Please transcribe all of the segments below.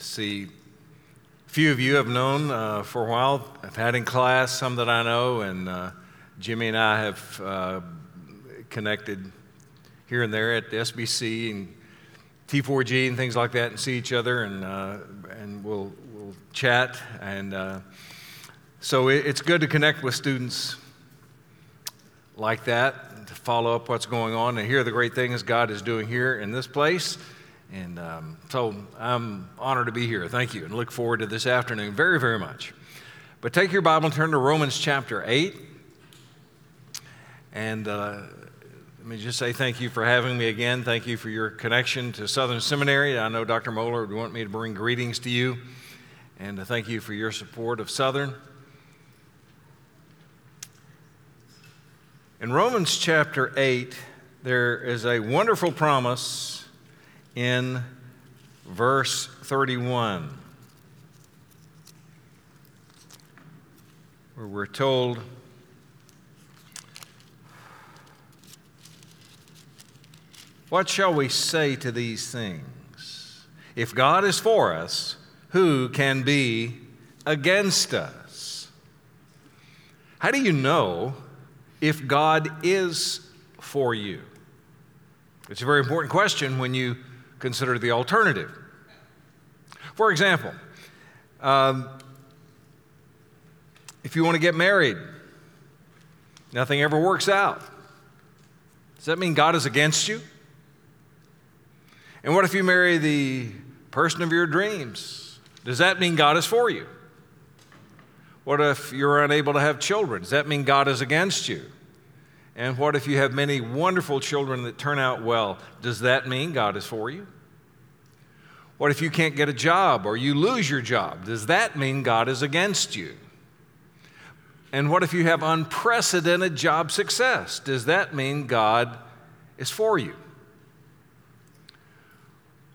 see few of you have known uh, for a while. I've had in class some that I know, and uh, Jimmy and I have uh, connected here and there at the SBC and T4G and things like that, and see each other, and uh, and we'll we'll chat, and uh, so it, it's good to connect with students like that, to follow up what's going on, and hear the great things God is doing here in this place. And um, so I'm honored to be here. Thank you, and look forward to this afternoon very, very much. But take your Bible and turn to Romans chapter 8. And uh, let me just say thank you for having me again. Thank you for your connection to Southern Seminary. I know Dr. Mohler would want me to bring greetings to you. And uh, thank you for your support of Southern. In Romans chapter 8, there is a wonderful promise in verse 31, where we're told, What shall we say to these things? If God is for us, who can be against us? How do you know if God is for you? It's a very important question when you consider the alternative. For example, um, if you want to get married, nothing ever works out. Does that mean God is against you? And what if you marry the person of your dreams? Does that mean God is for you? What if you're unable to have children? Does that mean God is against you? And what if you have many wonderful children that turn out well? Does that mean God is for you? What if you can't get a job or you lose your job? Does that mean God is against you? And what if you have unprecedented job success? Does that mean God is for you?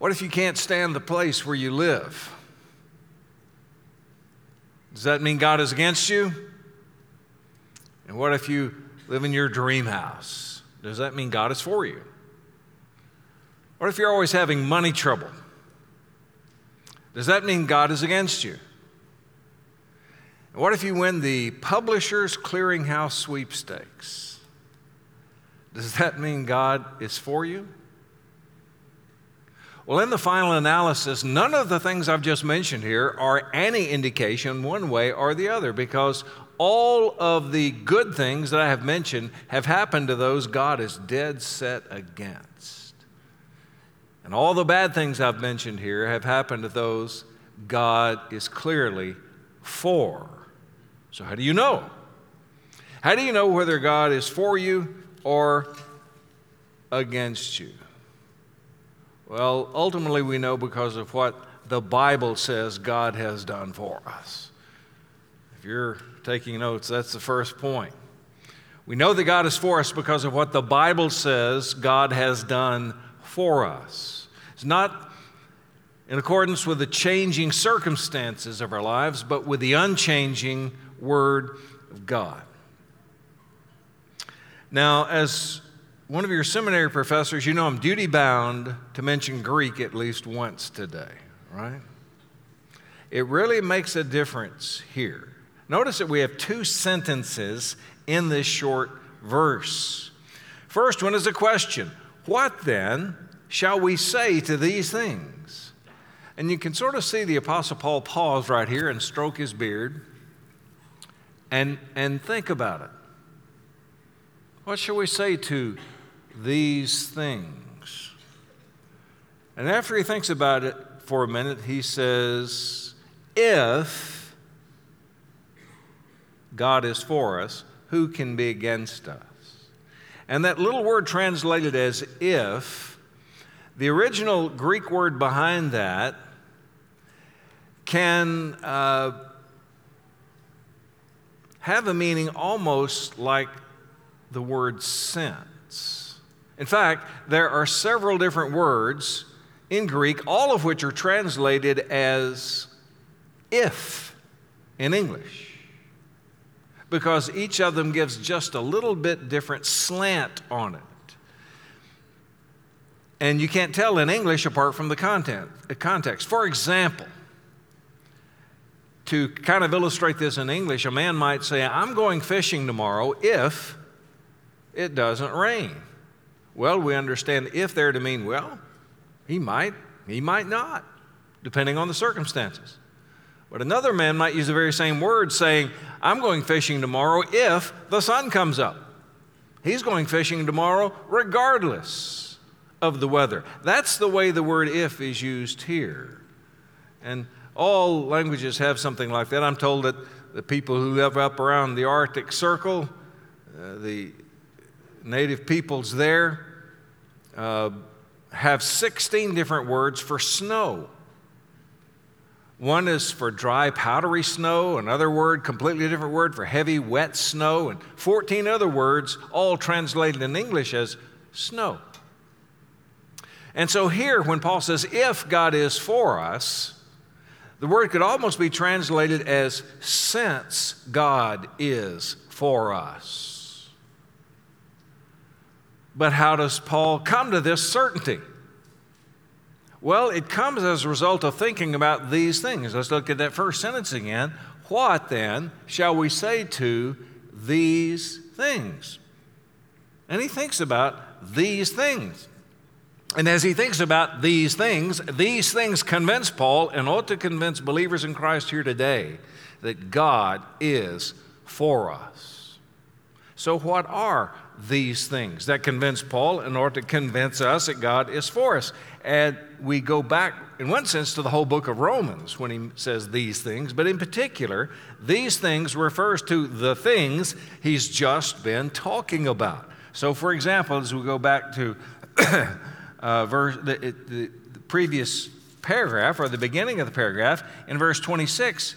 What if you can't stand the place where you live? Does that mean God is against you? And what if you live in your dream house? Does that mean God is for you? What if you're always having money trouble? Does that mean God is against you? What if you win the Publishers Clearinghouse sweepstakes? Does that mean God is for you? Well, in the final analysis, none of the things I've just mentioned here are any indication one way or the other because all of the good things that I have mentioned have happened to those God is dead set against. And all the bad things I've mentioned here have happened to those God is clearly for. So, how do you know? How do you know whether God is for you or against you? Well, ultimately, we know because of what the Bible says God has done for us. If you're taking notes, that's the first point. We know that God is for us because of what the Bible says God has done for us. It's not in accordance with the changing circumstances of our lives, but with the unchanging Word of God. Now, as one of your seminary professors, you know I'm duty bound to mention Greek at least once today, right? It really makes a difference here. Notice that we have two sentences in this short verse. First one is a question What then shall we say to these things? And you can sort of see the Apostle Paul pause right here and stroke his beard and, and think about it. What shall we say to these things? And after he thinks about it for a minute, he says, If God is for us, who can be against us? And that little word translated as if, the original Greek word behind that can uh, have a meaning almost like the word sense. In fact, there are several different words in Greek, all of which are translated as if in English because each of them gives just a little bit different slant on it. And you can't tell in English apart from the content, the context. For example, to kind of illustrate this in English, a man might say, I'm going fishing tomorrow if it doesn't rain. Well, we understand if there to mean, well, he might, he might not, depending on the circumstances. But another man might use the very same word saying, I'm going fishing tomorrow if the sun comes up. He's going fishing tomorrow regardless of the weather. That's the way the word if is used here. And all languages have something like that. I'm told that the people who live up around the Arctic Circle, uh, the native peoples there, uh, have 16 different words for snow. One is for dry, powdery snow, another word, completely different word for heavy, wet snow, and 14 other words, all translated in English as snow. And so here, when Paul says, if God is for us, the word could almost be translated as since God is for us. But how does Paul come to this certainty? Well, it comes as a result of thinking about these things. Let's look at that first sentence again. What then shall we say to these things? And he thinks about these things. And as he thinks about these things, these things convince Paul and ought to convince believers in Christ here today that God is for us. So, what are these things that convince Paul in order to convince us that God is for us? And we go back, in one sense, to the whole book of Romans when he says these things, but in particular, these things refers to the things he's just been talking about. So, for example, as we go back to uh, verse, the, the, the previous paragraph or the beginning of the paragraph, in verse 26,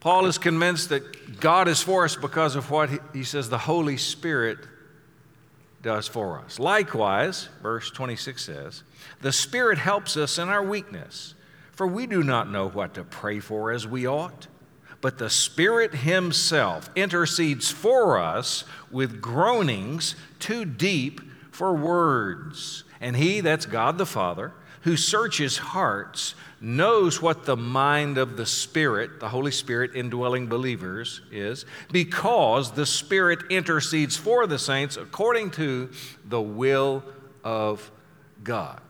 Paul is convinced that God is for us because of what he, he says the Holy Spirit does for us. Likewise, verse 26 says, the Spirit helps us in our weakness, for we do not know what to pray for as we ought. But the Spirit Himself intercedes for us with groanings too deep for words. And He, that's God the Father, who searches hearts, knows what the mind of the Spirit, the Holy Spirit indwelling believers, is, because the Spirit intercedes for the saints according to the will of God.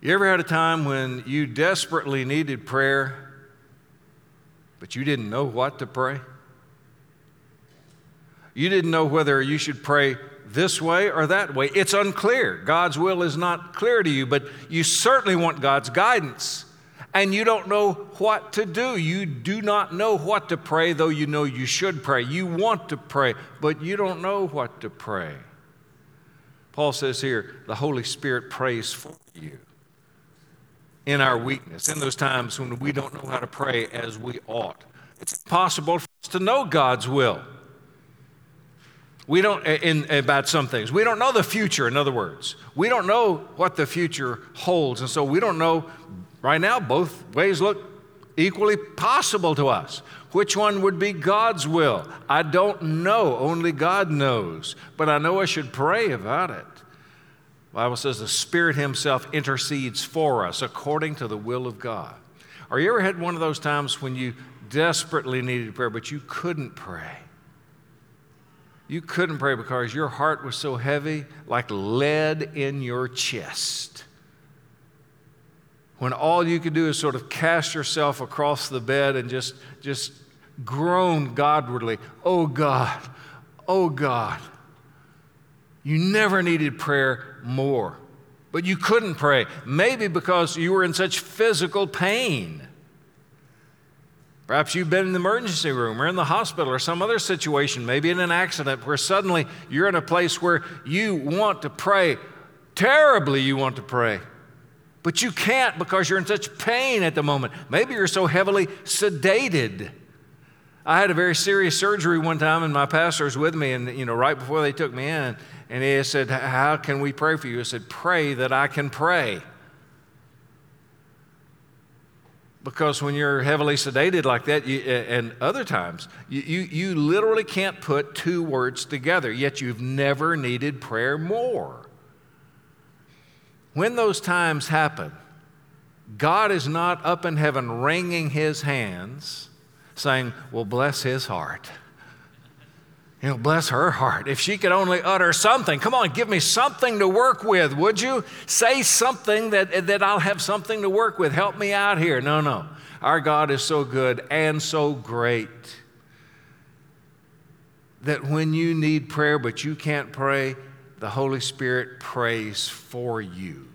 You ever had a time when you desperately needed prayer, but you didn't know what to pray? You didn't know whether you should pray this way or that way. It's unclear. God's will is not clear to you, but you certainly want God's guidance. And you don't know what to do. You do not know what to pray, though you know you should pray. You want to pray, but you don't know what to pray. Paul says here, the Holy Spirit prays for you in our weakness, in those times when we don't know how to pray as we ought. It's possible for us to know God's will. We don't, eh, in, about some things. We don't know the future, in other words. We don't know what the future holds. And so we don't know, right now, both ways look equally possible to us. Which one would be God's will? I don't know. Only God knows. But I know I should pray about it. Bible says the Spirit Himself intercedes for us according to the will of God. Are you ever had one of those times when you desperately needed prayer, but you couldn't pray? You couldn't pray because your heart was so heavy, like lead in your chest. When all you could do is sort of cast yourself across the bed and just, just groan Godwardly, Oh God, oh God. You never needed prayer more, but you couldn't pray. Maybe because you were in such physical pain. Perhaps you've been in the emergency room or in the hospital or some other situation, maybe in an accident where suddenly you're in a place where you want to pray. Terribly, you want to pray. But you can't because you're in such pain at the moment. Maybe you're so heavily sedated. I had a very serious surgery one time, and my pastor was with me, and you know, right before they took me in, and he said, How can we pray for you? I said, Pray that I can pray. Because when you're heavily sedated like that, you, and other times, you, you, you literally can't put two words together, yet you've never needed prayer more. When those times happen, God is not up in heaven wringing his hands saying, Well, bless his heart. You know, bless her heart. If she could only utter something, come on, give me something to work with, would you? Say something that, that I'll have something to work with. Help me out here. No, no. Our God is so good and so great that when you need prayer but you can't pray, the Holy Spirit prays for you.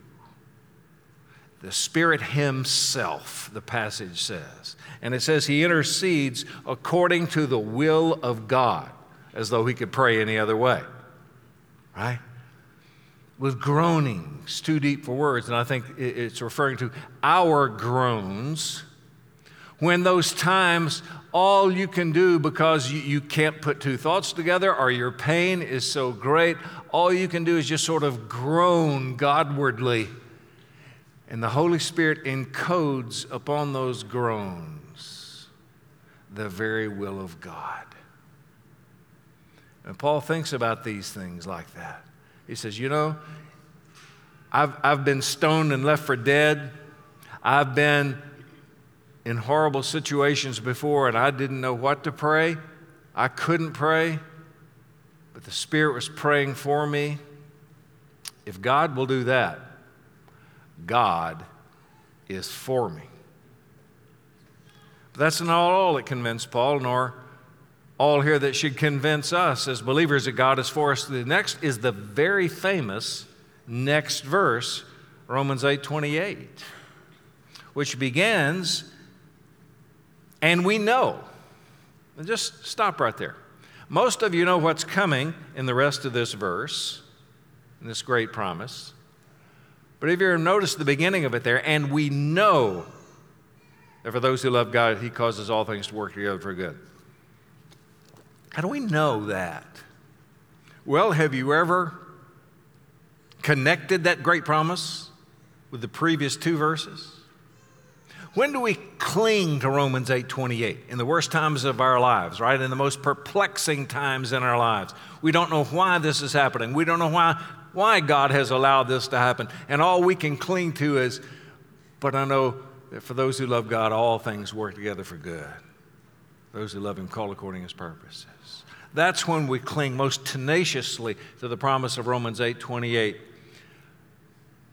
The Spirit Himself, the passage says. And it says He intercedes according to the will of God as though he could pray any other way, right? With groanings too deep for words. And I think it's referring to our groans when those times all you can do because you, you, can't put two thoughts together or your pain is so great, all you can do is just sort of groan Godwardly. And the Holy Spirit encodes upon those groans the very will of God. And Paul thinks about these things like that. He says, You know, I've, I've been stoned and left for dead. I've been in horrible situations before and I didn't know what to pray. I couldn't pray, but the Spirit was praying for me. If God will do that, God is for me. But that's not all that convinced Paul, nor all here that should convince us as believers that God is for us. The next is the very famous next verse, Romans 8 28, which begins, and we know. And just stop right there. Most of you know what's coming in the rest of this verse, in this great promise. But if you notice the beginning of it there, and we know that for those who love God, He causes all things to work together for good. How do we know that? Well, have you ever connected that great promise with the previous two verses? When do we cling to Romans 8:28? In the worst times of our lives, right? In the most perplexing times in our lives. We don't know why this is happening. We don't know why why God has allowed this to happen. And all we can cling to is but I know that for those who love God all things work together for good. Those who love him call according to his purposes. That's when we cling most tenaciously to the promise of Romans 8 28.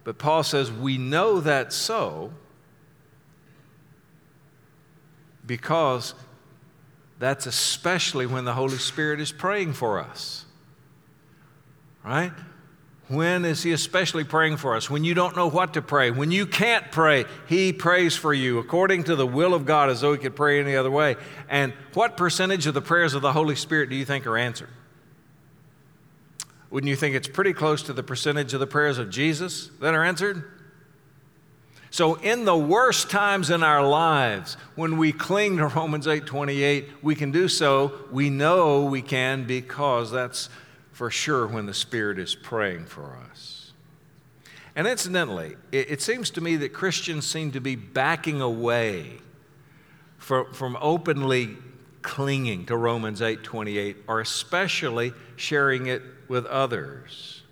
But Paul says, We know that so because that's especially when the Holy Spirit is praying for us. Right? When is He especially praying for us? When you don't know what to pray, when you can't pray, He prays for you according to the will of God as though He could pray any other way. And what percentage of the prayers of the Holy Spirit do you think are answered? Wouldn't you think it's pretty close to the percentage of the prayers of Jesus that are answered? So in the worst times in our lives, when we cling to Romans 8:28, we can do so. We know we can because that's for sure when the Spirit is praying for us. And incidentally, it, it seems to me that Christians seem to be backing away from, from openly clinging to Romans 8:28 or especially sharing it with others.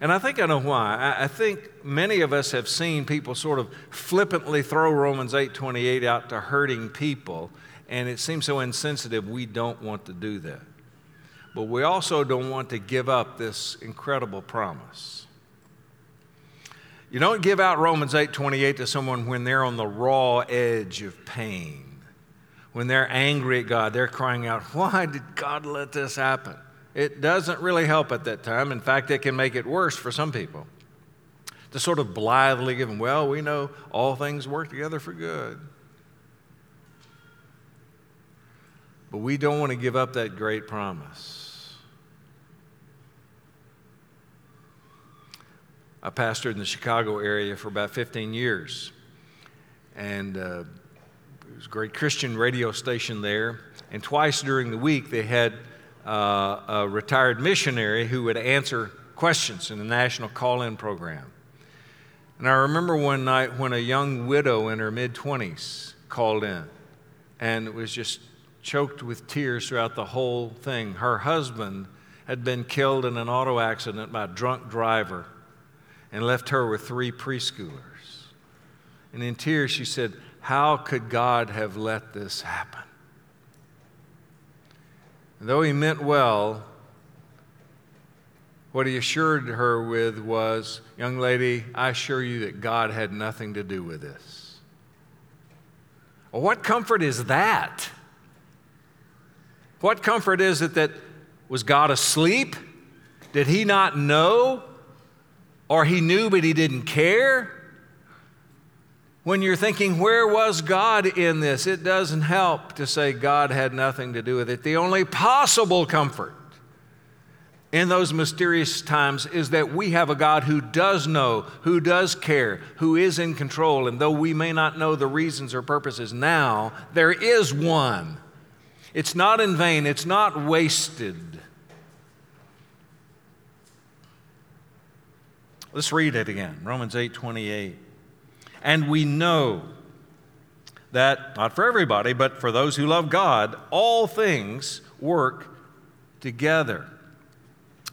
And I think I know why. I, I think many of us have seen people sort of flippantly throw Romans 8:28 out to hurting people, and it seems so insensitive we don't want to do that. But we also don't want to give up this incredible promise. You don't give out Romans 8:28 to someone when they're on the raw edge of pain. When they're angry at God, they're crying out, "Why did God let this happen?" It doesn't really help at that time. In fact, it can make it worse for some people. To sort of blithely give them, "Well, we know all things work together for good." But we don't want to give up that great promise. I pastored in the Chicago area for about 15 years. And uh, it was a great Christian radio station there. And twice during the week, they had uh, a retired missionary who would answer questions in the national call in program. And I remember one night when a young widow in her mid 20s called in and was just choked with tears throughout the whole thing. Her husband had been killed in an auto accident by a drunk driver and left her with three preschoolers. And in tears, she said, How could God have let this happen? And though he meant well, what he assured her with was, Young lady, I assure you that God had nothing to do with this. Well, what comfort is that? What comfort is it that was God asleep? Did he not know? Or he knew but he didn't care? When you're thinking, where was God in this? It doesn't help to say God had nothing to do with it. The only possible comfort in those mysterious times is that we have a God who does know, who does care, who is in control. And though we may not know the reasons or purposes now, there is one. It's not in vain, it's not wasted. Let's read it again Romans 8 28. And we know that, not for everybody, but for those who love God, all things work together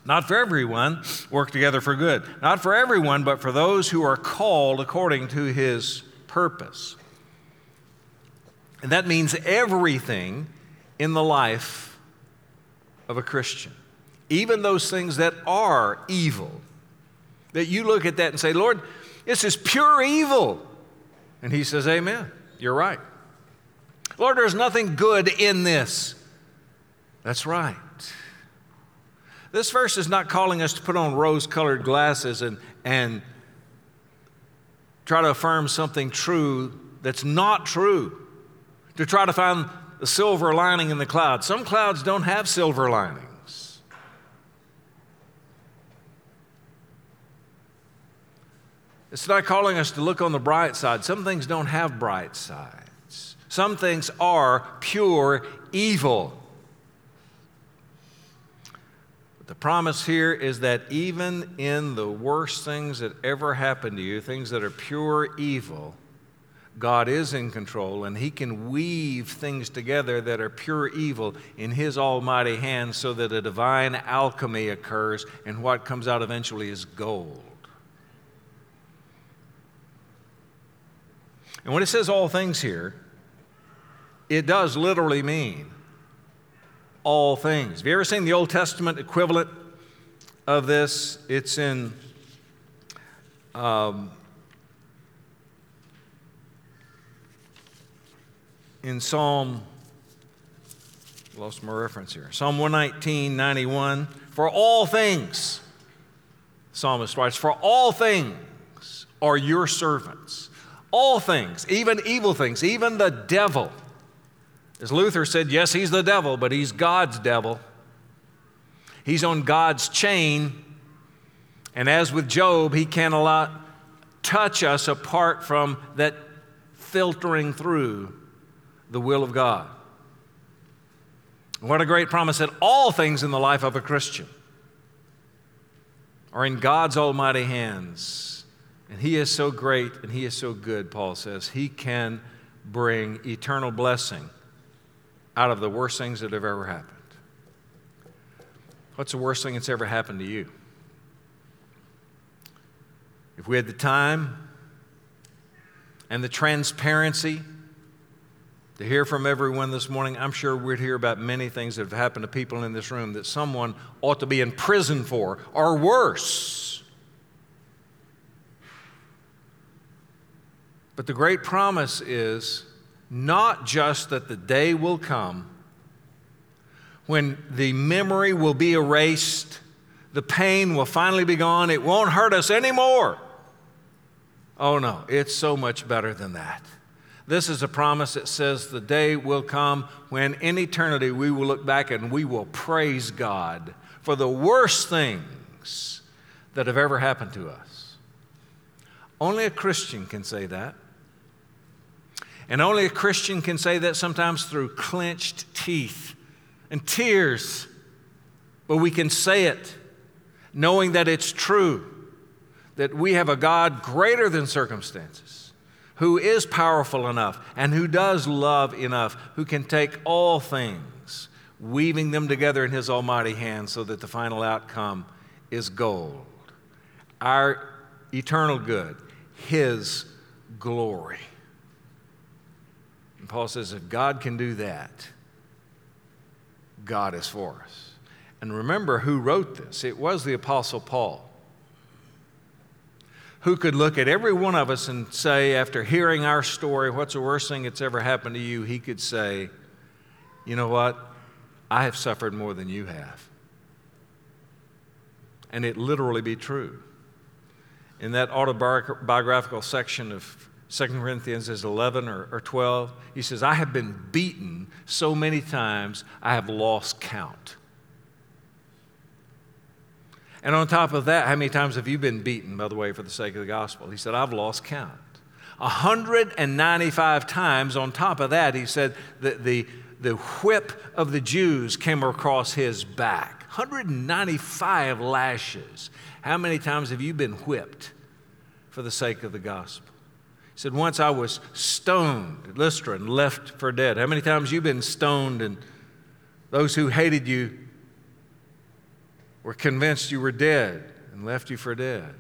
not for everyone, work together for good. Not for everyone, but for those who are called according to his purpose. And that means everything in the life of a Christian, even those things that are evil. That you look at that and say, Lord, this is pure evil. And he says, Amen. You're right. Lord, there's nothing good in this. That's right. This verse is not calling us to put on rose colored glasses and, and try to affirm something true that's not true, to try to find the silver lining in the cloud. Some clouds don't have silver linings. It's not calling us to look on the bright side. Some things don't have bright sides. Some things are pure evil. The promise here is that even in the worst things that ever happen to you, things that are pure evil, God is in control and He can weave things together that are pure evil in His almighty hands so that a divine alchemy occurs and what comes out eventually is gold. And when it says all things here, it does literally mean all things. Have you ever seen the Old Testament equivalent of this? It's in um, in Psalm. Lost my reference here. Psalm 119, 91. For all things, psalmist writes, for all things are your servants. All things, even evil things, even the devil as Luther said, yes, he's the devil, but he's God's devil. He's on God's chain. And as with Job, he can't cannot touch us apart from that filtering through the will of God. What a great promise that all things in the life of a Christian are in God's almighty hands. And He is so great and He is so good, Paul says. He can bring eternal blessing out of the worst things that have ever happened. What's the worst thing that's ever happened to you? If we had the time and the transparency to hear from everyone this morning, I'm sure we'd hear about many things that have happened to people in this room that someone ought to be in prison for, or worse. But the great promise is not just that the day will come when the memory will be erased, the pain will finally be gone, it won't hurt us anymore. Oh no, it's so much better than that. This is a promise that says the day will come when in eternity we will look back and we will praise God for the worst things that have ever happened to us. Only a Christian can say that. And only a Christian can say that sometimes through clenched teeth and tears. But we can say it knowing that it's true, that we have a God greater than circumstances, who is powerful enough and who does love enough, who can take all things, weaving them together in His almighty hand so that the final outcome is gold. Our eternal good, His glory. Paul says, if God can do that, God is for us. And remember who wrote this. It was the Apostle Paul who could look at every one of us and say, after hearing our story, what's the worst thing that's ever happened to you? He could say, You know what? I have suffered more than you have. And it literally be true. In that autobiographical section of 2 Corinthians is 11 or, or 12, he says, I have been beaten so many times, I have lost count. And on top of that, how many times have you been beaten, by the way, for the sake of the gospel? He said, I've lost count. 195 times on top of that, he said that the, the whip of the Jews came across his back. 195 lashes. How many times have you been whipped for the sake of the gospel? He said, Once I was stoned at Lystra and left for dead. How many times you been stoned and those who hated you were convinced you were dead and left you for dead.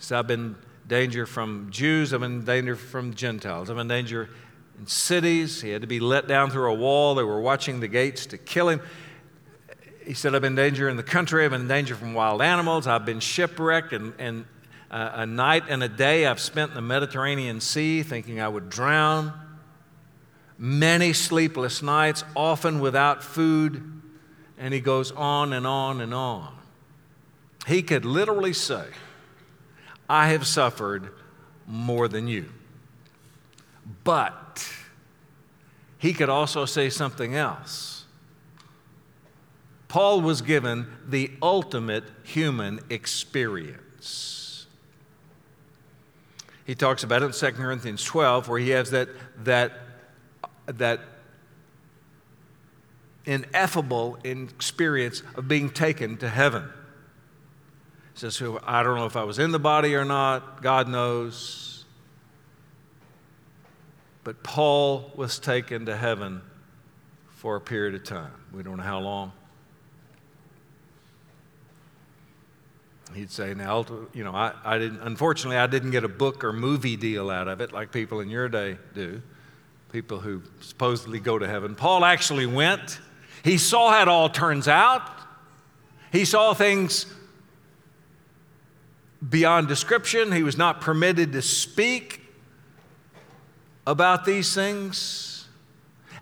So I've been in danger from Jews, been in danger from Gentiles, been in danger in cities. He had to be let down through a wall. They were watching the gates to kill him. He said, I've been in danger in the country, I've been in danger from wild animals, I've been shipwrecked, and, and uh, a night and a day I've spent in the Mediterranean Sea thinking I would drown. Many sleepless nights, often without food and he goes on and on and on. He could literally say, I have suffered more than you. But he could also say something else. Paul was given the ultimate human experience. He talks about it in 2 Corinthians 12, where he has that, that, that ineffable experience of being taken to heaven. He says, I don't know if I was in the body or not, God knows. But Paul was taken to heaven for a period of time. We don't know how long. He'd say, now, you know, I, I didn't, unfortunately, I didn't get a book or movie deal out of it like people in your day do, people who supposedly go to heaven. Paul actually went. He saw how it all turns out. He saw things beyond description. He was not permitted to speak about these things.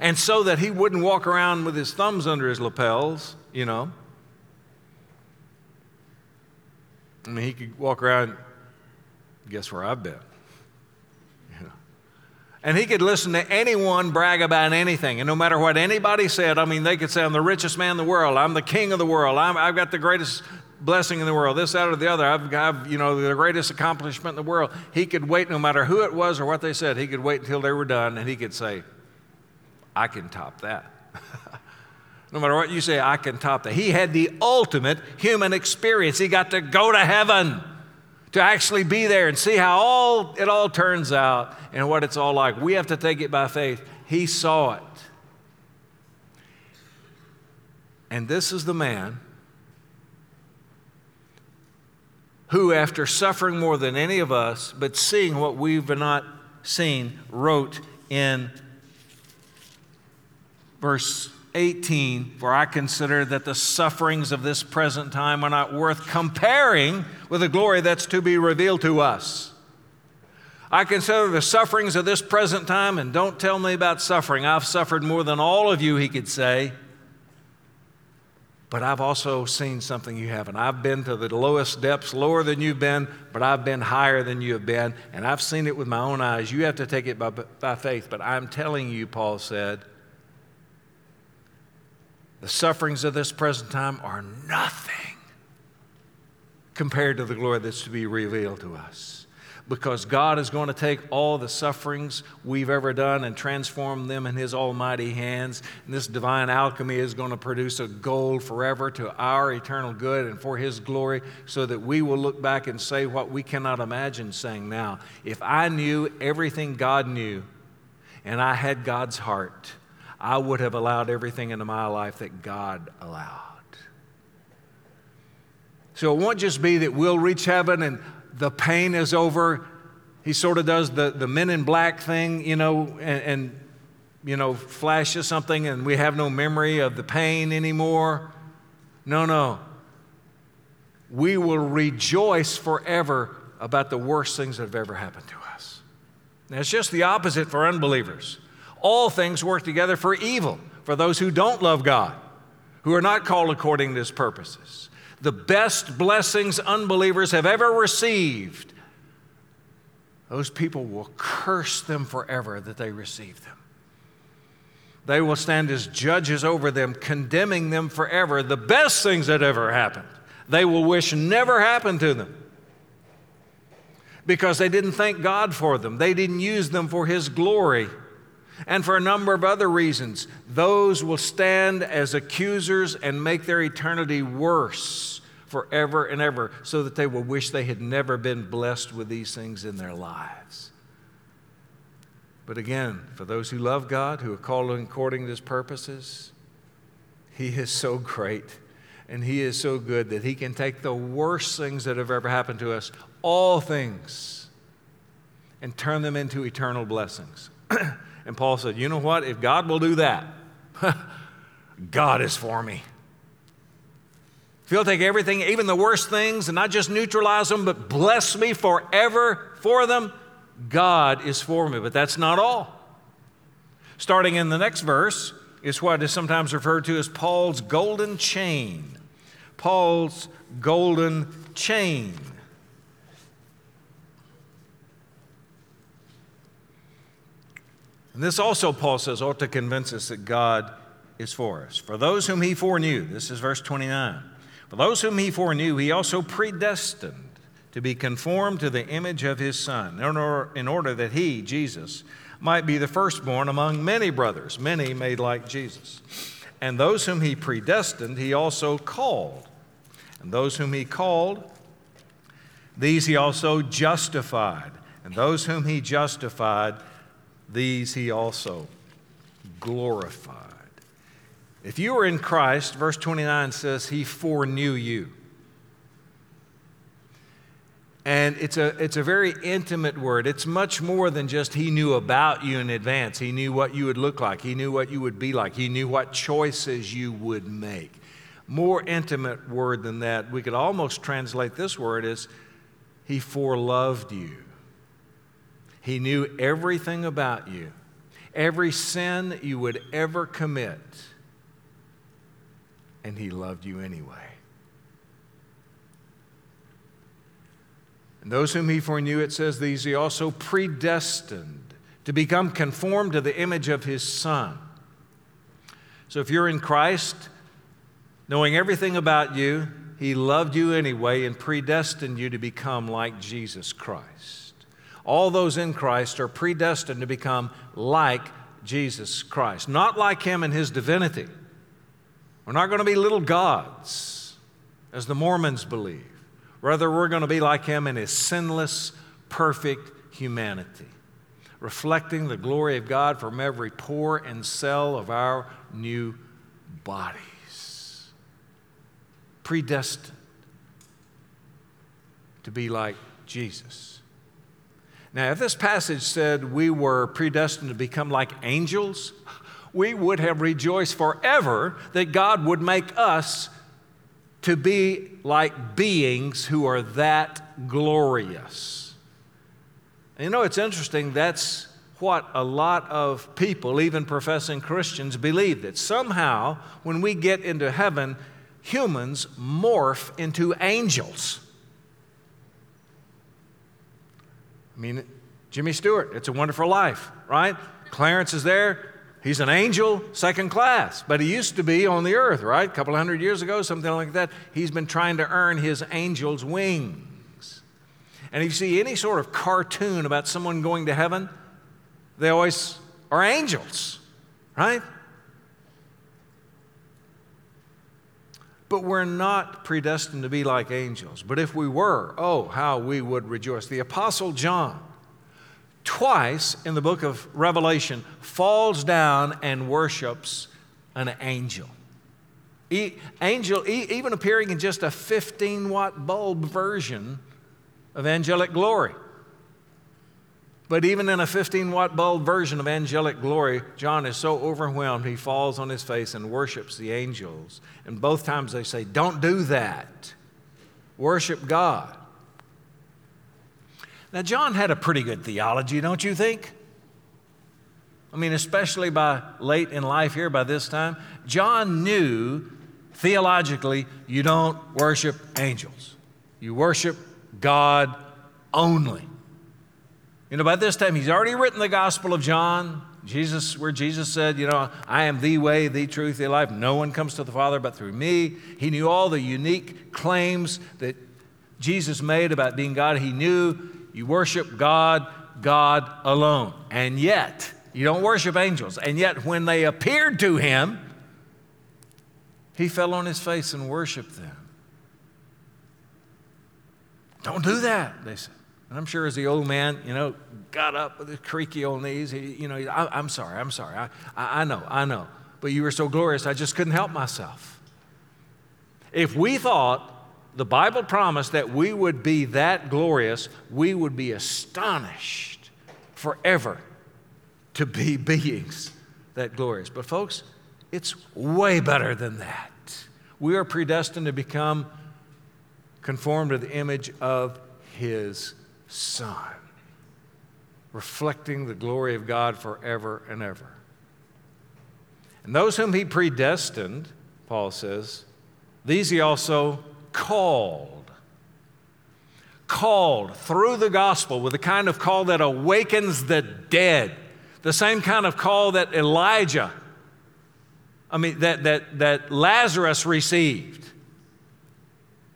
And so that he wouldn't walk around with his thumbs under his lapels, you know. I mean, he could walk around, guess where I've been? And he could listen to anyone brag about anything. And no matter what anybody said, I mean, they could say, I'm the richest man in the world. I'm the king of the world. i have got the greatest blessing in the world, this, that, or the other. I've got, you know, the greatest accomplishment in the world. He could wait, no matter who it was or what they said, he could wait until they were done and he could say, I can top that. no matter what you say, I can top that. He had the ultimate human experience. He got to go to heaven to actually be there and see how all it all turns out and what it's all like. We have to take it by faith. He saw it. And this is the man who, after suffering more than any of us, but seeing what we've not seen, wrote in verse 18, for I consider that the sufferings of this present time are not worth comparing with the glory that's to be revealed to us. I consider the sufferings of this present time, and don't tell me about suffering. I've suffered more than all of you, he could say. But I've also seen something you haven't. I've been to the lowest depths, lower than you've been, but I've been higher than you have been, and I've seen it with my own eyes. You have to take it by, by faith. But I'm telling you, Paul said, the sufferings of this present time are nothing compared to the glory that's to be revealed to us. because God is going to take all the sufferings we've ever done and transform them in His almighty hands. And this divine alchemy is going to produce a gold forever to our eternal good and for His glory, so that we will look back and say what we cannot imagine saying now. If I knew everything God knew and I had God's heart, I would have allowed everything into my life that God allowed. So it won't just be that we'll reach heaven and the pain is over. He sort of does the, the men in black thing, you know, and, and you know, flashes something and we have no memory of the pain anymore. No, no. We will rejoice forever about the worst things that have ever happened to us. Now, it's just the opposite for unbelievers. All things work together for evil for those who don't love God, who are not called according to his purposes the best blessings unbelievers have ever received, those people will curse them forever that they received them. They will stand as judges over them, condemning them forever. The best things that ever happened, they will wish never happened to them because they didn't thank God for them. They didn't use them for His glory and for a number of other reasons. Those will stand as accusers and make their eternity worse forever and ever so that they will wish they had never been blessed with these things in their lives. But again, for those who love God, who are called according to his purposes, he is so great and he is so good that he can take the worst things that have ever happened to us, all things, and turn them into eternal blessings. And Paul said, You know what? If God will do that, God is for me. If He'll take everything, even the worst things, and not just neutralize them, but bless me forever for them, God is for me. But that's not all. Starting in the next verse is what is sometimes referred to as Paul's golden chain. Paul's golden chain. And this also, Paul says, ought to convince us that God is for us. For those whom he foreknew, this is verse 29. For those whom he foreknew, he also predestined to be conformed to the image of his Son, in order, in order that he, Jesus, might be the firstborn among many brothers, many made like Jesus. And those whom he predestined, he also called. And those whom he called, these he also justified. And those whom he justified, these he also glorified. If you are in Christ, verse 29 says, He foreknew you. And it's a, it's a very intimate word. It's much more than just He knew about you in advance. He knew what you would look like, He knew what you would be like, He knew what choices you would make. More intimate word than that, we could almost translate this word as He foreloved you. He knew everything about you, every sin you would ever commit, and He loved you anyway. And those whom He foreknew, it says, these He also predestined to become conformed to the image of His Son. So if you're in Christ, knowing everything about you, He loved you anyway and predestined you to become like Jesus Christ all those in Christ are predestined to become like Jesus Christ, not like him in his divinity. We're not going to be little gods, as the Mormons believe. Rather, we're going to be like him in his sinless, perfect humanity, reflecting the glory of God from every pore and cell of our new bodies. Predestined to be like Jesus. Now, if this passage said we were predestined to become like angels, we would have rejoiced forever that God would make us to be like beings who are that glorious. And you know, it's interesting, that's what a lot of people, even professing Christians, believe that somehow when we get into heaven, humans morph into angels. I mean, Jimmy Stewart, It's a Wonderful Life, right? Clarence is there. He's an angel, second class, but he used to be on the earth, right? A couple hundred years ago, something like that. He's been trying to earn his angel's wings. And if you see any sort of cartoon about someone going to heaven, they always are angels, right? But we're not predestined to be like angels. But if we were, oh, how we would rejoice. The Apostle John, twice in the book of Revelation, falls down and worships an angel. angel, even appearing in just a 15 watt bulb version of angelic glory. But even in a 15 watt bulb version of angelic glory, John is so overwhelmed he falls on his face and worships the angels. And both times they say, Don't do that. Worship God. Now, John had a pretty good theology, don't you think? I mean, especially by late in life here, by this time, John knew theologically you don't worship angels, you worship God only. You know, by this time, he's already written the Gospel of John, Jesus, where Jesus said, You know, I am the way, the truth, the life. No one comes to the Father but through me. He knew all the unique claims that Jesus made about being God. He knew you worship God, God alone. And yet, you don't worship angels. And yet, when they appeared to him, he fell on his face and worshiped them. Don't do that, they said. And I'm sure as the old man, you know, got up with his creaky old knees, he, you know, I, am sorry, I'm sorry. I, I, I know, I know. But you were so glorious, I just couldn't help myself. If we thought the Bible promised that we would be that glorious, we would be astonished forever to be beings that glorious. But, folks, it's way better than that. We are predestined to become conformed to the image of His Son, reflecting the glory of God forever and ever. And those whom he predestined, Paul says, these he also called. Called through the gospel with the kind of call that awakens the dead, the same kind of call that Elijah, I mean, that, that, that Lazarus received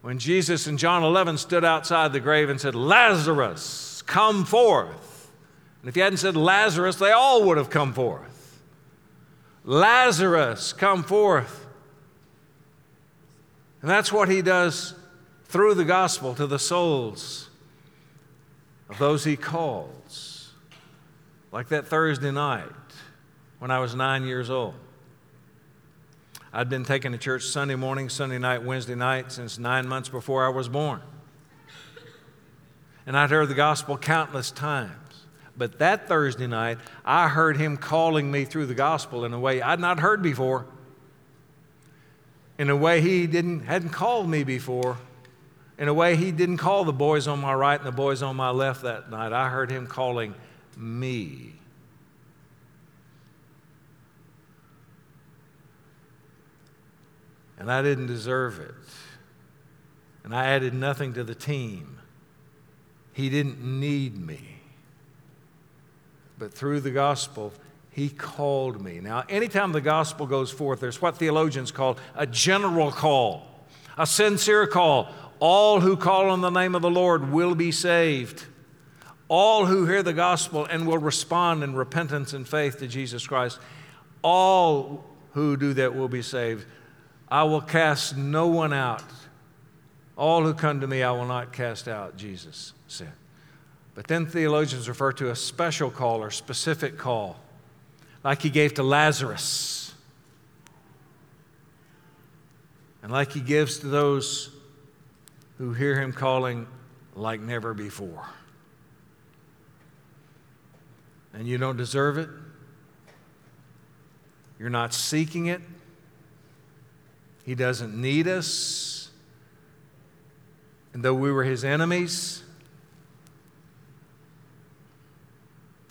when Jesus in John 11 stood outside the grave and said, Lazarus, come forth. And if he hadn't said Lazarus, they all would have come forth. Lazarus, come forth. And that's what he does through the gospel to the souls of those he calls. Like that Thursday night when I was nine years old. I'd been taking to church Sunday morning, Sunday night, Wednesday night since nine months before I was born. And I'd heard the gospel countless times. But that Thursday night, I heard him calling me through the gospel in a way I'd not heard before, in a way he didn't, hadn't called me before, in a way he didn't call the boys on my right and the boys on my left that night. I heard him calling me. And I didn't deserve it. And I added nothing to the team. He didn't need me. But through the gospel, he called me. Now, anytime the gospel goes forth, there's what theologians call a general call, a sincere call. All who call on the name of the Lord will be saved. All who hear the gospel and will respond in repentance and faith to Jesus Christ, all who do that will be saved. I will cast no one out. All who come to me, I will not cast out, Jesus said. But then theologians refer to a special call or specific call, like he gave to Lazarus, and like he gives to those who hear him calling like never before. And you don't deserve it, you're not seeking it. He doesn't need us. And though we were his enemies,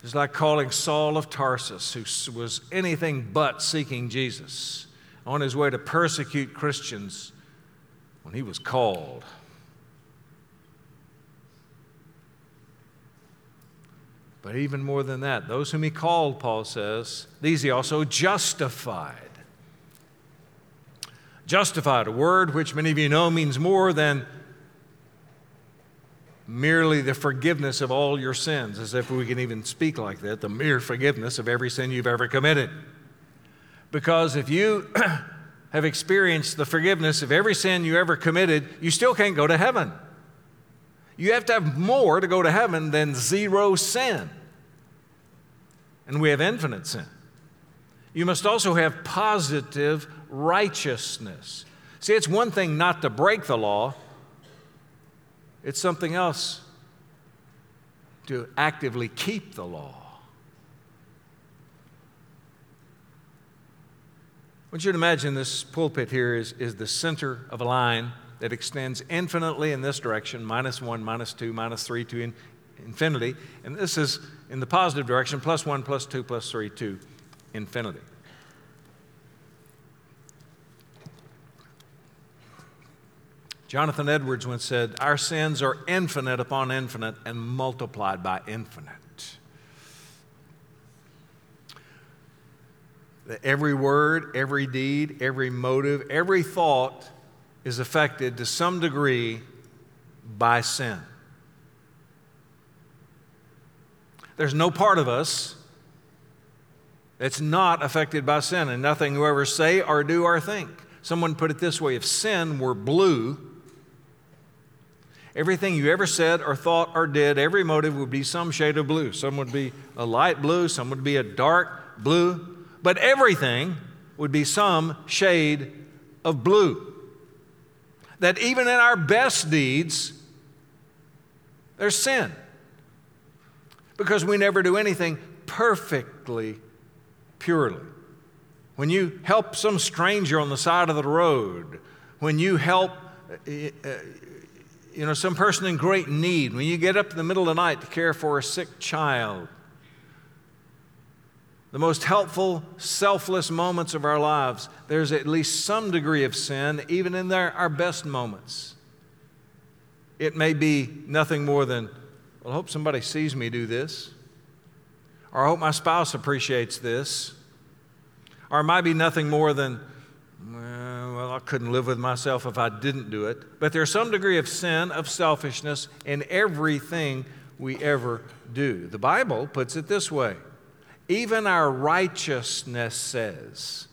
it's like calling Saul of Tarsus, who was anything but seeking Jesus, on his way to persecute Christians when he was called. But even more than that, those whom he called, Paul says, these he also justified. Justified, a word which many of you know means more than merely the forgiveness of all your sins, as if we can even speak like that, the mere forgiveness of every sin you've ever committed. Because if you have experienced the forgiveness of every sin you ever committed, you still can't go to heaven. You have to have more to go to heaven than zero sin. And we have infinite sin. You must also have positive righteousness. See, it's one thing not to break the law, it's something else to actively keep the law. I want you to imagine this pulpit here is, is the center of a line that extends infinitely in this direction minus one, minus two, minus three to in, infinity. And this is in the positive direction plus one, plus two, plus three to infinity. Jonathan Edwards once said, Our sins are infinite upon infinite and multiplied by infinite. That every word, every deed, every motive, every thought is affected to some degree by sin. There's no part of us that's not affected by sin, and nothing you ever say or do or think. Someone put it this way if sin were blue, Everything you ever said or thought or did, every motive would be some shade of blue. Some would be a light blue, some would be a dark blue, but everything would be some shade of blue. That even in our best deeds, there's sin. Because we never do anything perfectly purely. When you help some stranger on the side of the road, when you help uh, uh you know, some person in great need, when you get up in the middle of the night to care for a sick child, the most helpful, selfless moments of our lives, there's at least some degree of sin, even in their, our best moments. It may be nothing more than, well, I hope somebody sees me do this, or I hope my spouse appreciates this, or it might be nothing more than, well, I couldn't live with myself if I didn't do it. But there's some degree of sin, of selfishness in everything we ever do. The Bible puts it this way even our righteousness says,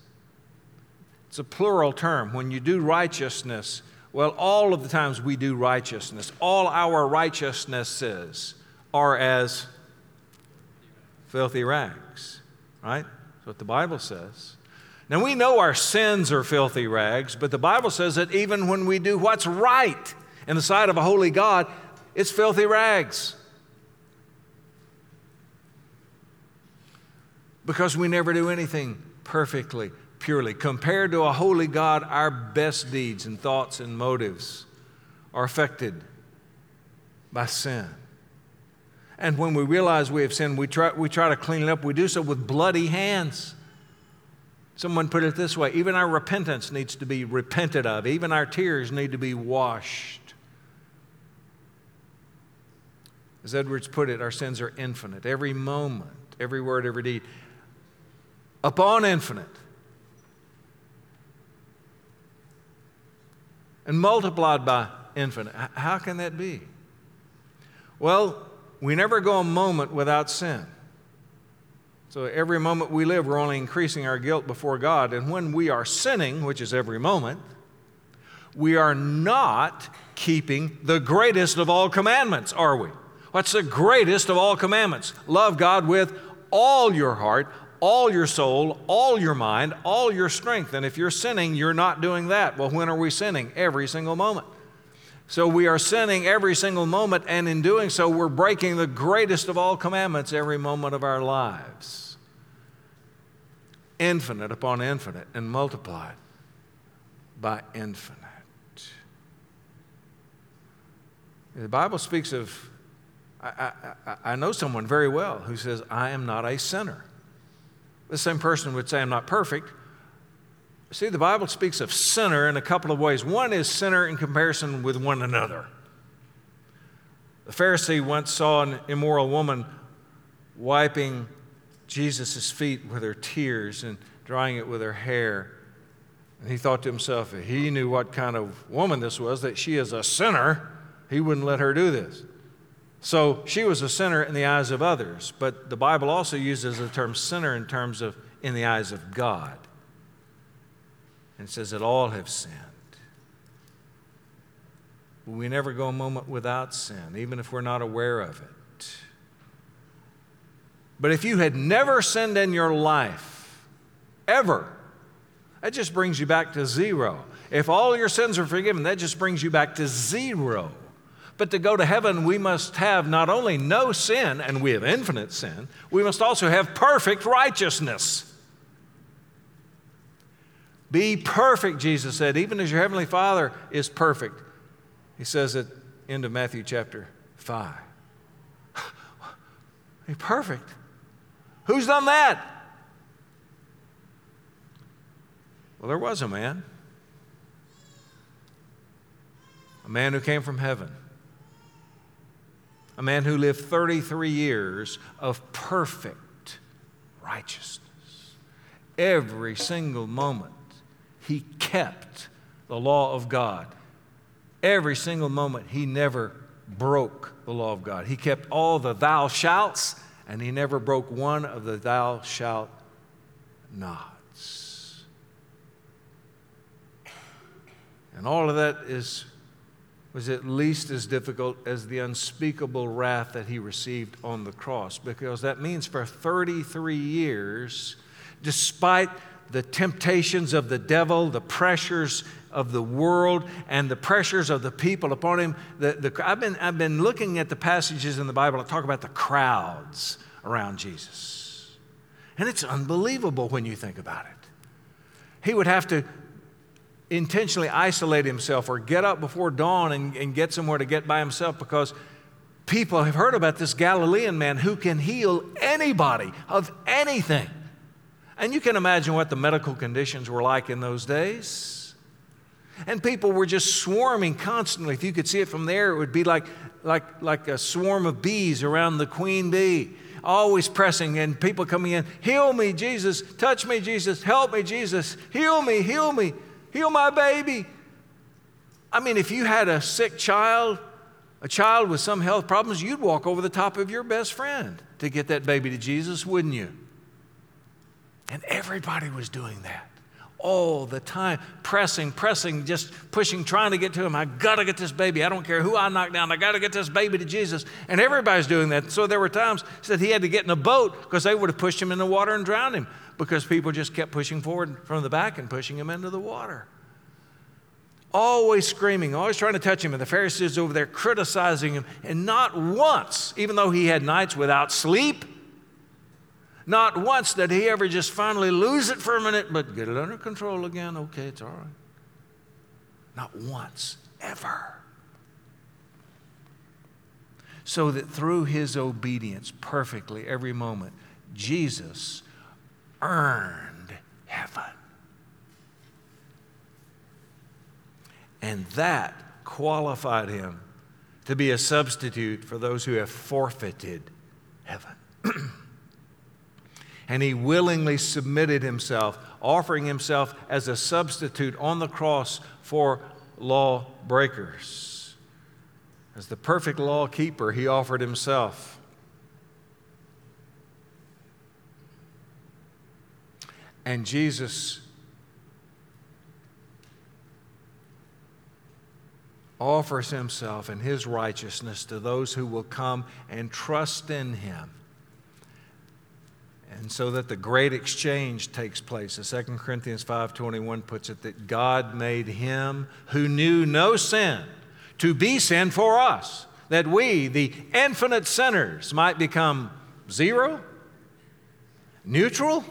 it's a plural term. When you do righteousness, well, all of the times we do righteousness, all our righteousnesses are as filthy rags, right? That's what the Bible says. Now, we know our sins are filthy rags, but the Bible says that even when we do what's right in the sight of a holy God, it's filthy rags. Because we never do anything perfectly, purely. Compared to a holy God, our best deeds and thoughts and motives are affected by sin. And when we realize we have sinned, we try, we try to clean it up. We do so with bloody hands. Someone put it this way even our repentance needs to be repented of, even our tears need to be washed. As Edwards put it, our sins are infinite. Every moment, every word, every deed, upon infinite. And multiplied by infinite. How can that be? Well, we never go a moment without sin. So every moment we live, we're only increasing our guilt before God. And when we are sinning, which is every moment, we are not keeping the greatest of all commandments, are we? What's the greatest of all commandments? Love God with all your heart, all your soul, all your mind, all your strength. And if you're sinning, you're not doing that. Well, when are we sinning? Every single moment. So we are sinning every single moment, and in doing so, we're breaking the greatest of all commandments every moment of our lives. Infinite upon infinite and multiplied by infinite. The Bible speaks of, I, I, I know someone very well who says, I am not a sinner. The same person would say, I'm not perfect, See, the Bible speaks of sinner in a couple of ways. One is sinner in comparison with one another. The Pharisee once saw an immoral woman wiping Jesus' feet with her tears and drying it with her hair. And he thought to himself, if he knew what kind of woman this was, that she is a sinner, he wouldn't let her do this. So she was a sinner in the eyes of others, but the Bible also uses the term sinner in terms of in the eyes of God. And says that all have sinned. We never go a moment without sin, even if we're not aware of it. But if you had never sinned in your life, ever, that just brings you back to zero. If all your sins are forgiven, that just brings you back to zero. But to go to heaven, we must have not only no sin, and we have infinite sin, we must also have perfect righteousness. Be perfect, Jesus said, even as your heavenly Father is perfect. He says at end of Matthew chapter 5. Be perfect. Who's done that? Well, there was a man. A man who came from heaven. A man who lived 33 years of perfect righteousness. Every single moment, he kept the law of God Every single moment, he never broke the law of God. He kept all the thou shalt, and he never broke one of the thou shalt nots. And all of that is, was at least as difficult as the unspeakable wrath that he received on the cross, because that means for 33 years, despite the temptations of the devil, the pressures of the world and the pressures of the people upon him. The, the, I've, been, I've been looking at the passages in the Bible that talk about the crowds around Jesus. And it's unbelievable when you think about it. He would have to intentionally isolate himself or get up before dawn and, and get somewhere to get by himself because people have heard about this Galilean man who can heal anybody of anything. And you can imagine what the medical conditions were like in those days. And people were just swarming constantly. If you could see it from there, it would be like, like, like a swarm of bees around the queen bee, always pressing, and people coming in, Heal me, Jesus. Touch me, Jesus. Help me, Jesus. Heal me, heal me. Heal my baby. I mean, if you had a sick child, a child with some health problems, you'd walk over the top of your best friend to get that baby to Jesus, wouldn't you? And everybody was doing that all the time, pressing, pressing, just pushing, trying to get to him. I got to get this baby. I don't care who I knock down. I got to get this baby to Jesus. And everybody's doing that. So there were times that he had to get in a boat because they would have pushed him in the water and drowned him because people just kept pushing forward from the back and pushing him into the water. Always screaming, always trying to touch him. And the Pharisees over there criticizing him. And not once, even though he had nights without sleep, not once did he ever just finally lose it for a minute, but get it under control again. Okay, it's all right. Not once, ever. So that through his obedience perfectly every moment, Jesus earned heaven. And that qualified him to be a substitute for those who have forfeited heaven. and he willingly submitted himself, offering himself as a substitute on the cross for law breakers. As the perfect law keeper, he offered himself. And Jesus offers himself and his righteousness to those who will come and trust in him and so that the great exchange takes place. As 2 Corinthians 5:21 puts it that God made him who knew no sin to be sin for us, that we, the infinite sinners, might become zero, neutral,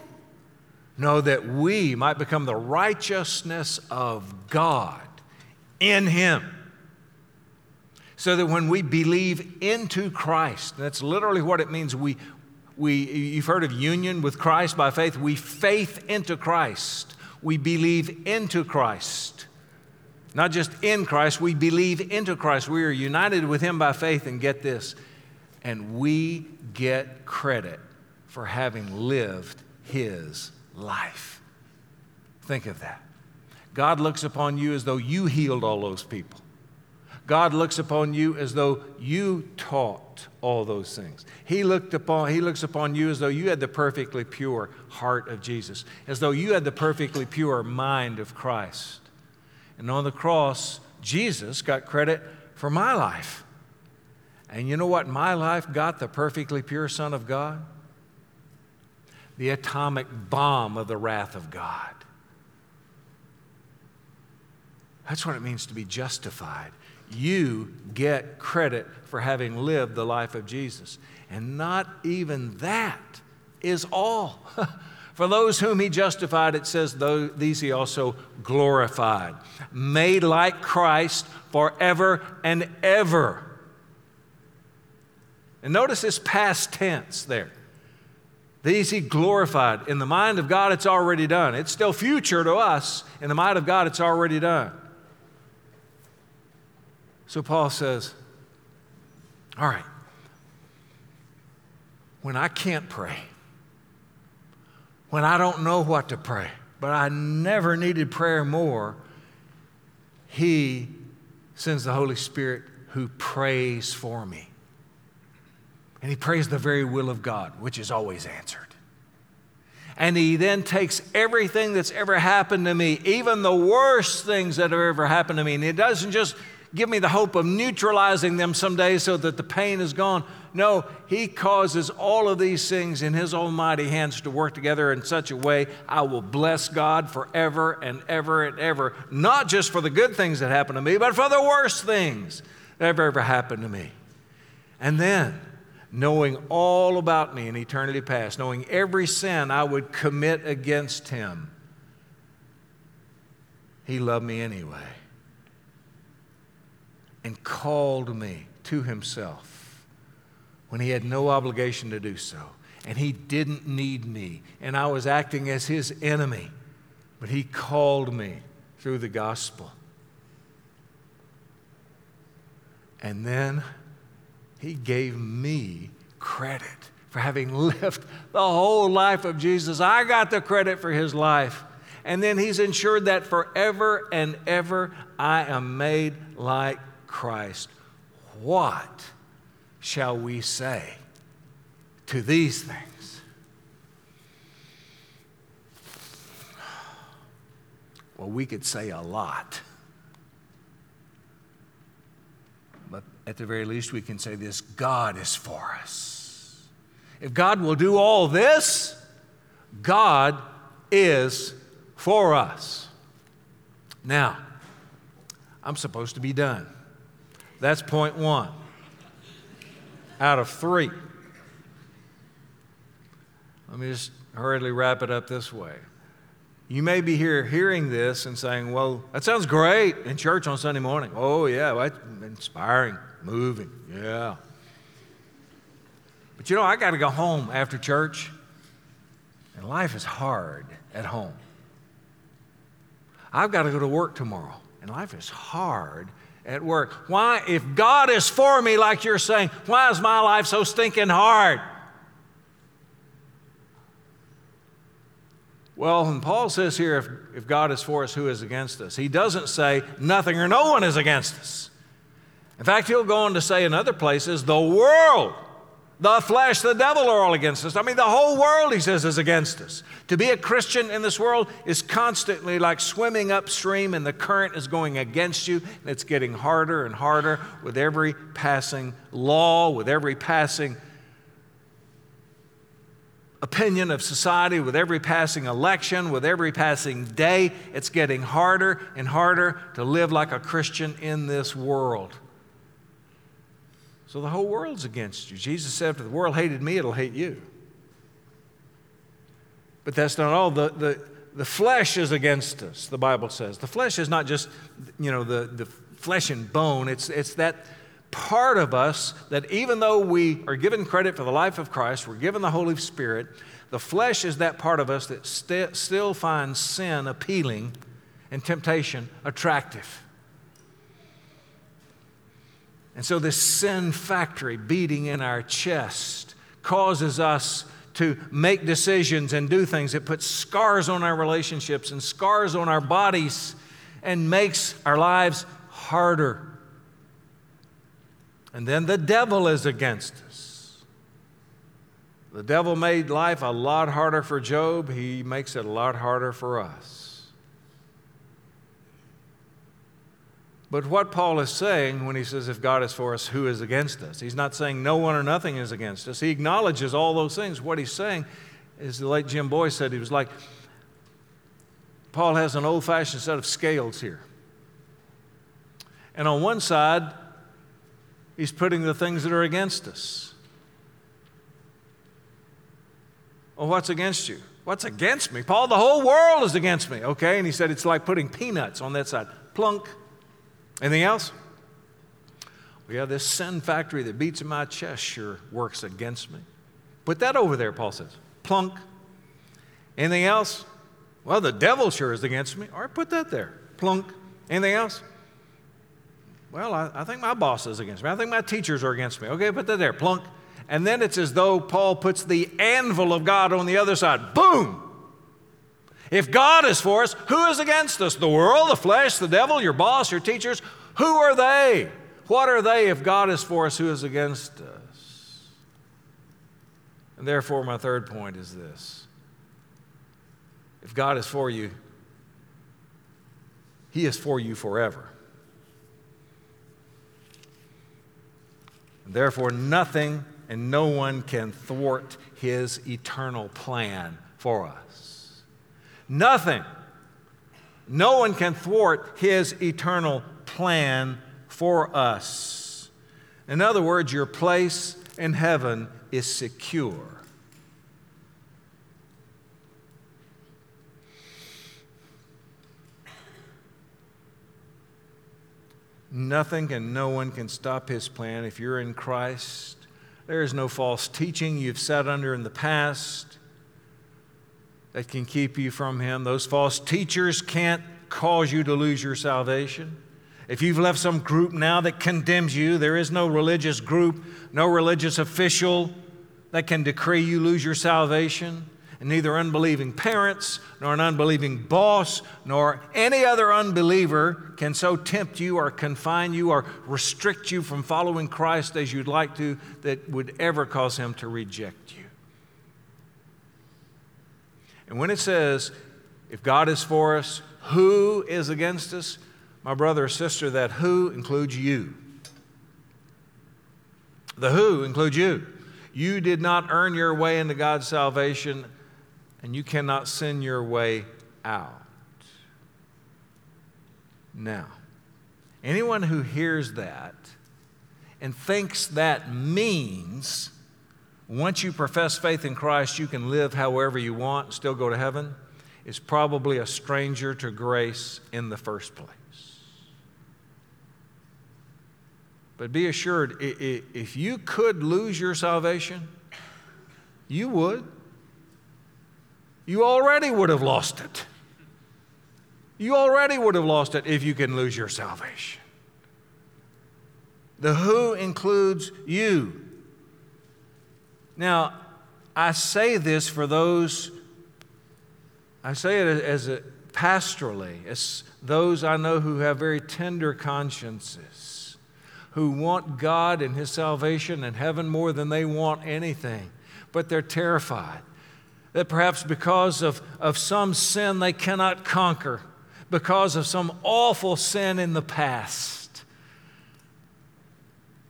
no that we might become the righteousness of God in him. So that when we believe into Christ, that's literally what it means. We, we, you've heard of union with Christ by faith. We faith into Christ. We believe into Christ. Not just in Christ, we believe into Christ. We are united with Him by faith, and get this, and we get credit for having lived His life. Think of that. God looks upon you as though you healed all those people. God looks upon you as though you taught all those things. He, looked upon, he looks upon you as though you had the perfectly pure heart of Jesus, as though you had the perfectly pure mind of Christ. And on the cross, Jesus got credit for my life. And you know what my life got the perfectly pure Son of God? The atomic bomb of the wrath of God. That's what it means to be justified you get credit for having lived the life of Jesus. And not even that is all. for those whom he justified, it says, these he also glorified, made like Christ forever and ever. And notice this past tense there. These he glorified. In the mind of God, it's already done. It's still future to us. In the mind of God, it's already done. So Paul says, All right, when I can't pray, when I don't know what to pray, but I never needed prayer more, he sends the Holy Spirit who prays for me. And he prays the very will of God, which is always answered. And he then takes everything that's ever happened to me, even the worst things that have ever happened to me, and he doesn't just give me the hope of neutralizing them someday so that the pain is gone. No, He causes all of these things in His almighty hands to work together in such a way I will bless God forever and ever and ever, not just for the good things that happen to me, but for the worst things that have ever happened to me. And then, knowing all about me in eternity past, knowing every sin I would commit against Him, He loved me anyway and called me to himself when he had no obligation to do so. And he didn't need me, and I was acting as his enemy, but he called me through the gospel. And then he gave me credit for having lived the whole life of Jesus. I got the credit for his life. And then he's ensured that forever and ever I am made like Christ, what shall we say to these things? Well, we could say a lot. But at the very least, we can say this God is for us. If God will do all this, God is for us. Now, I'm supposed to be done. That's point one out of three. Let me just hurriedly wrap it up this way. You may be here hearing this and saying, Well, that sounds great in church on Sunday morning. Oh, yeah, well, inspiring, moving, yeah. But you know, I got to go home after church, and life is hard at home. I've got to go to work tomorrow, and life is hard at work. Why, if God is for me, like you're saying, why is my life so stinking hard? Well, and Paul says here, if, if God is for us, who is against us? He doesn't say nothing or no one is against us. In fact, he'll go on to say in other places, the world the flesh, the devil are all against us. I mean, the whole world, he says, is against us. To be a Christian in this world is constantly like swimming upstream and the current is going against you. And it's getting harder and harder with every passing law, with every passing opinion of society, with every passing election, with every passing day. It's getting harder and harder to live like a Christian in this world. So the whole world's against you. Jesus said, if the world hated me, it'll hate you. But that's not all. The, the, the flesh is against us, the Bible says. The flesh is not just, you know, the, the flesh and bone. It's, it's that part of us that even though we are given credit for the life of Christ, we're given the Holy Spirit, the flesh is that part of us that st- still finds sin appealing and temptation attractive. And so, this sin factory beating in our chest causes us to make decisions and do things. It puts scars on our relationships and scars on our bodies and makes our lives harder. And then the devil is against us. The devil made life a lot harder for Job, he makes it a lot harder for us. But what Paul is saying when he says, if God is for us, who is against us? He's not saying no one or nothing is against us. He acknowledges all those things. What he's saying is the late Jim Boice said, he was like, Paul has an old fashioned set of scales here. And on one side, he's putting the things that are against us. Well, what's against you? What's against me? Paul, the whole world is against me. Okay, and he said it's like putting peanuts on that side. Plunk. Anything else? We have this sin factory that beats in my chest sure works against me. Put that over there, Paul says. Plunk. Anything else? Well, the devil sure is against me. All right, put that there. Plunk. Anything else? Well, I, I think my boss is against me. I think my teachers are against me. Okay, put that there. Plunk. And then it's as though Paul puts the anvil of God on the other side. Boom! If God is for us, who is against us? The world, the flesh, the devil, your boss, your teachers? Who are they? What are they if God is for us? Who is against us? And therefore, my third point is this if God is for you, He is for you forever. And therefore, nothing and no one can thwart His eternal plan for us. Nothing. No one can thwart his eternal plan for us. In other words, your place in heaven is secure. Nothing and no one can stop his plan if you're in Christ. There is no false teaching you've sat under in the past that can keep you from Him. Those false teachers can't cause you to lose your salvation. If you've left some group now that condemns you, there is no religious group, no religious official that can decree you lose your salvation. And neither unbelieving parents, nor an unbelieving boss, nor any other unbeliever can so tempt you or confine you or restrict you from following Christ as you'd like to that would ever cause him to reject you. And when it says, if God is for us, who is against us? My brother or sister, that who includes you. The who includes you. You did not earn your way into God's salvation, and you cannot sin your way out. Now, anyone who hears that and thinks that means once you profess faith in Christ, you can live however you want still go to heaven, is probably a stranger to grace in the first place. But be assured, if you could lose your salvation, you would. You already would have lost it. You already would have lost it if you can lose your salvation. The who includes you. Now, I say this for those, I say it as a, pastorally, as those I know who have very tender consciences, who want God and His salvation and heaven more than they want anything, but they're terrified that perhaps because of, of some sin they cannot conquer, because of some awful sin in the past,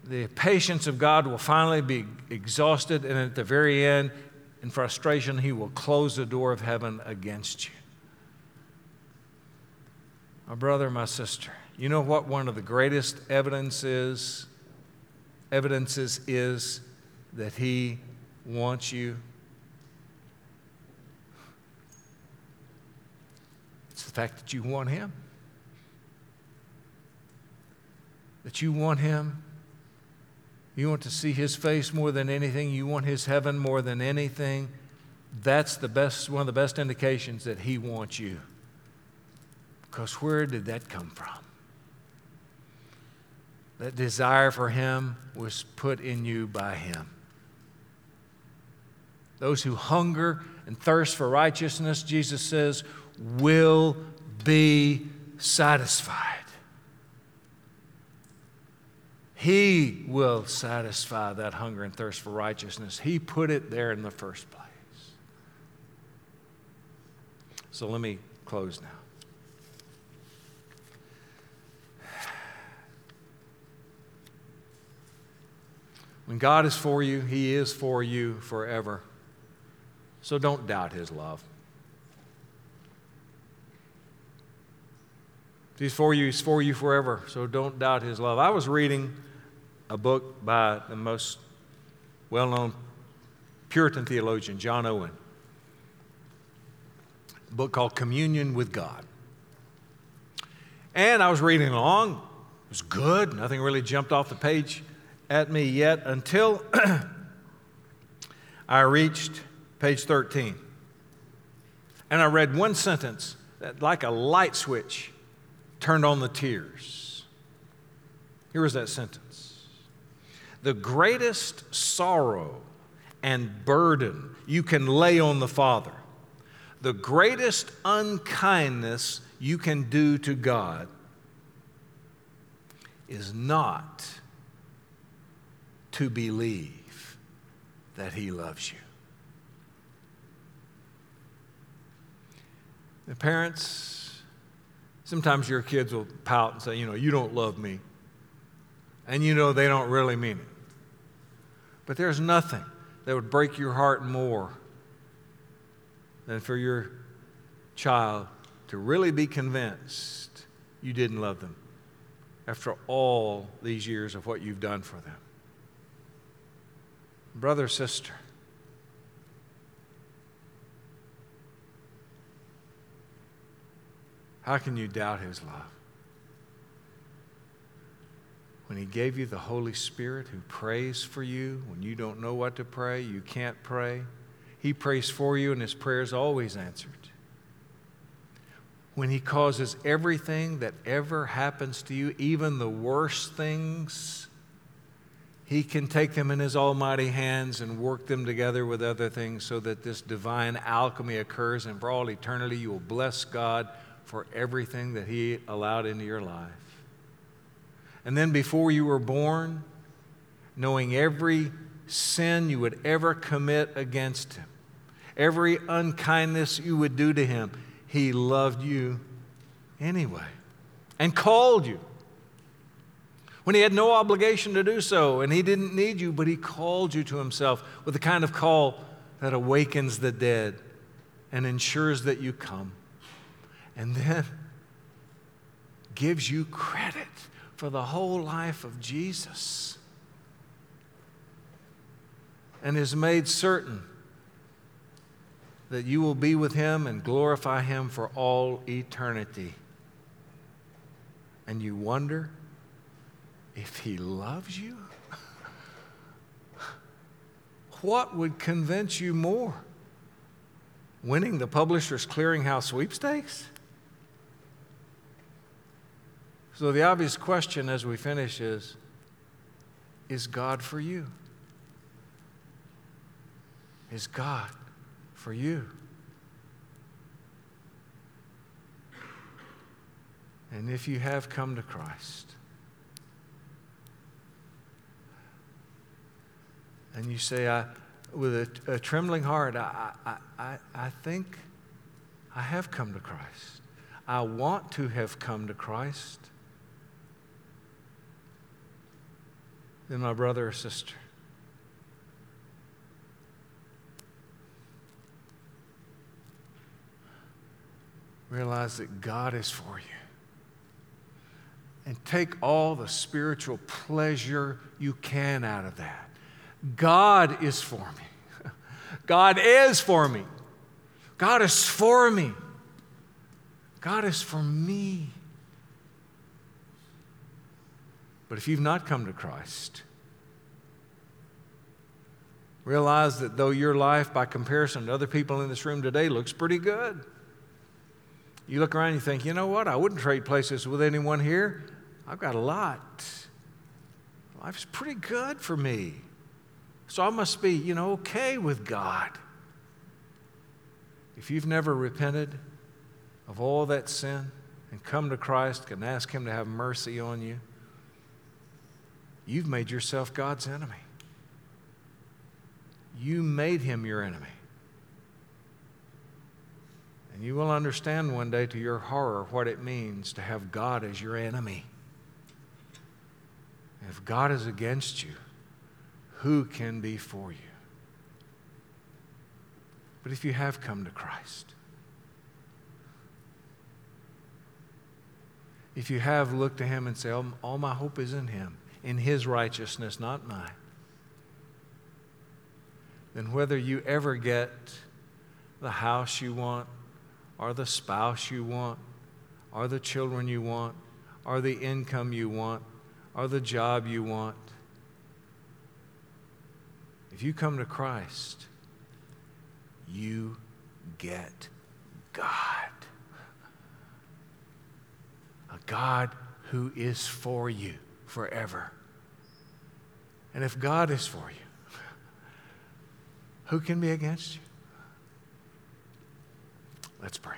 the patience of God will finally be exhausted, and at the very end, in frustration, He will close the door of heaven against you. My brother, my sister, you know what one of the greatest evidences evidences is that He wants you? It's the fact that you want Him. That you want Him you want to see his face more than anything, you want his heaven more than anything, that's the best, one of the best indications that he wants you. Because where did that come from? That desire for him was put in you by him. Those who hunger and thirst for righteousness, Jesus says, will be satisfied. He will satisfy that hunger and thirst for righteousness. He put it there in the first place. So let me close now. When God is for you, He is for you forever. So don't doubt His love. If He's for you, He's for you forever. So don't doubt His love. I was reading a book by the most well known Puritan theologian, John Owen a book called Communion with God. And I was reading along. It was good. Nothing really jumped off the page at me yet until I reached page 13. And I read one sentence that, like a light switch, turned on the tears. Here was that sentence The greatest sorrow and burden you can lay on the Father the greatest unkindness you can do to God is not to believe that He loves you. The parents, sometimes your kids will pout and say, you know, you don't love me. And you know they don't really mean it. But there's nothing that would break your heart more than for your child to really be convinced you didn't love them after all these years of what you've done for them. Brother, sister, how can you doubt his love? When he gave you the Holy Spirit who prays for you when you don't know what to pray, you can't pray he prays for you, and his prayer is always answered. When he causes everything that ever happens to you, even the worst things, he can take them in his almighty hands and work them together with other things so that this divine alchemy occurs, and for all eternity, you will bless God for everything that he allowed into your life. And then before you were born, knowing every sin you would ever commit against him, every unkindness you would do to him, he loved you anyway and called you. When he had no obligation to do so and he didn't need you, but he called you to himself with the kind of call that awakens the dead and ensures that you come. And then gives you credit for the whole life of Jesus and is made certain that you will be with him and glorify him for all eternity. And you wonder if he loves you? what would convince you more? Winning the Publishers Clearinghouse sweepstakes? So, the obvious question as we finish is Is God for you? is God for you. And if you have come to Christ, and you say, I, with a, a trembling heart, I, I, I, I think I have come to Christ. I want to have come to Christ. Then, my brother or sister, realize that God is for you. And take all the spiritual pleasure you can out of that. God is for me. God is for me. God is for me. God is for me. But if you've not come to Christ, realize that though your life, by comparison to other people in this room today, looks pretty good, you look around and you think, you know what? I wouldn't trade places with anyone here. I've got a lot. Life's pretty good for me. So I must be, you know, okay with God. If you've never repented of all that sin and come to Christ and ask Him to have mercy on you, you've made yourself God's enemy. You made him your enemy. And you will understand one day to your horror what it means to have God as your enemy. If God is against you, who can be for you? But if you have come to Christ, if you have looked to Him and said, All my hope is in Him, in His righteousness, not mine, then whether you ever get the house you want, or the spouse you want, or the children you want, or the income you want, or the job you want, if you come to Christ, you get God. A God who is for you forever. And if God is for you, who can be against you? Let's pray.